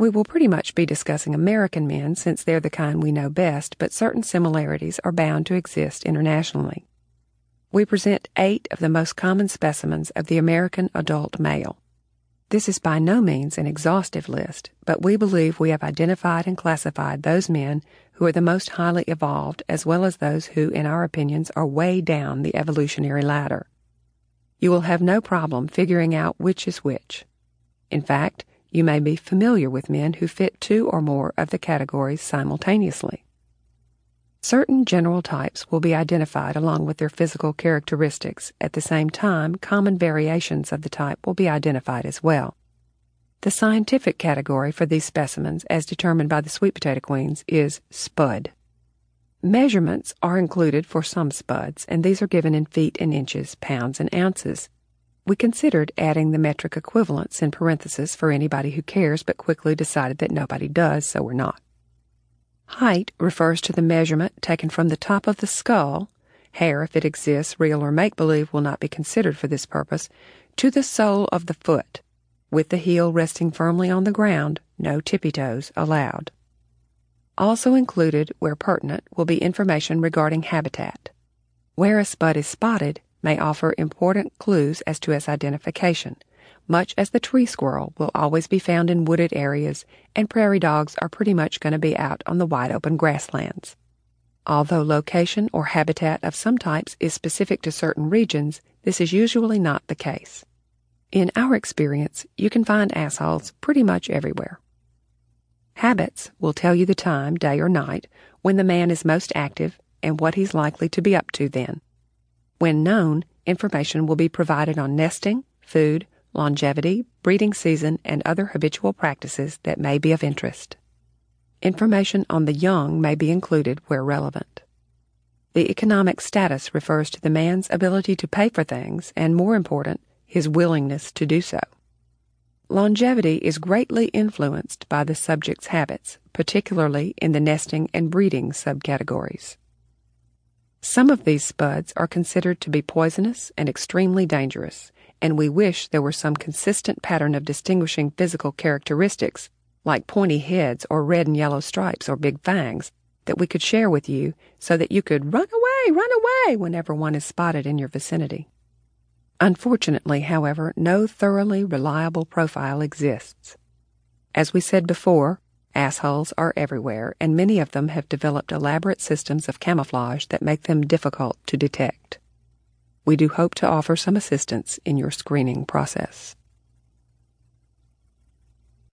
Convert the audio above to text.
We will pretty much be discussing American men since they're the kind we know best, but certain similarities are bound to exist internationally. We present eight of the most common specimens of the American adult male. This is by no means an exhaustive list, but we believe we have identified and classified those men who are the most highly evolved as well as those who, in our opinions, are way down the evolutionary ladder. You will have no problem figuring out which is which. In fact, you may be familiar with men who fit two or more of the categories simultaneously. Certain general types will be identified along with their physical characteristics. At the same time, common variations of the type will be identified as well. The scientific category for these specimens, as determined by the sweet potato queens, is spud. Measurements are included for some spuds, and these are given in feet and inches, pounds and ounces. We considered adding the metric equivalents in parentheses for anybody who cares, but quickly decided that nobody does, so we're not. Height refers to the measurement taken from the top of the skull, hair, if it exists, real or make believe, will not be considered for this purpose, to the sole of the foot, with the heel resting firmly on the ground, no tippy toes allowed. Also included, where pertinent, will be information regarding habitat. Where a spud is spotted, may offer important clues as to its identification, much as the tree squirrel will always be found in wooded areas and prairie dogs are pretty much going to be out on the wide open grasslands. Although location or habitat of some types is specific to certain regions, this is usually not the case. In our experience, you can find assholes pretty much everywhere. Habits will tell you the time, day or night, when the man is most active and what he's likely to be up to then. When known, information will be provided on nesting, food, longevity, breeding season, and other habitual practices that may be of interest. Information on the young may be included where relevant. The economic status refers to the man's ability to pay for things, and more important, his willingness to do so. Longevity is greatly influenced by the subject's habits, particularly in the nesting and breeding subcategories. Some of these spuds are considered to be poisonous and extremely dangerous, and we wish there were some consistent pattern of distinguishing physical characteristics, like pointy heads or red and yellow stripes or big fangs, that we could share with you so that you could run away, run away whenever one is spotted in your vicinity. Unfortunately, however, no thoroughly reliable profile exists. As we said before, Assholes are everywhere, and many of them have developed elaborate systems of camouflage that make them difficult to detect. We do hope to offer some assistance in your screening process.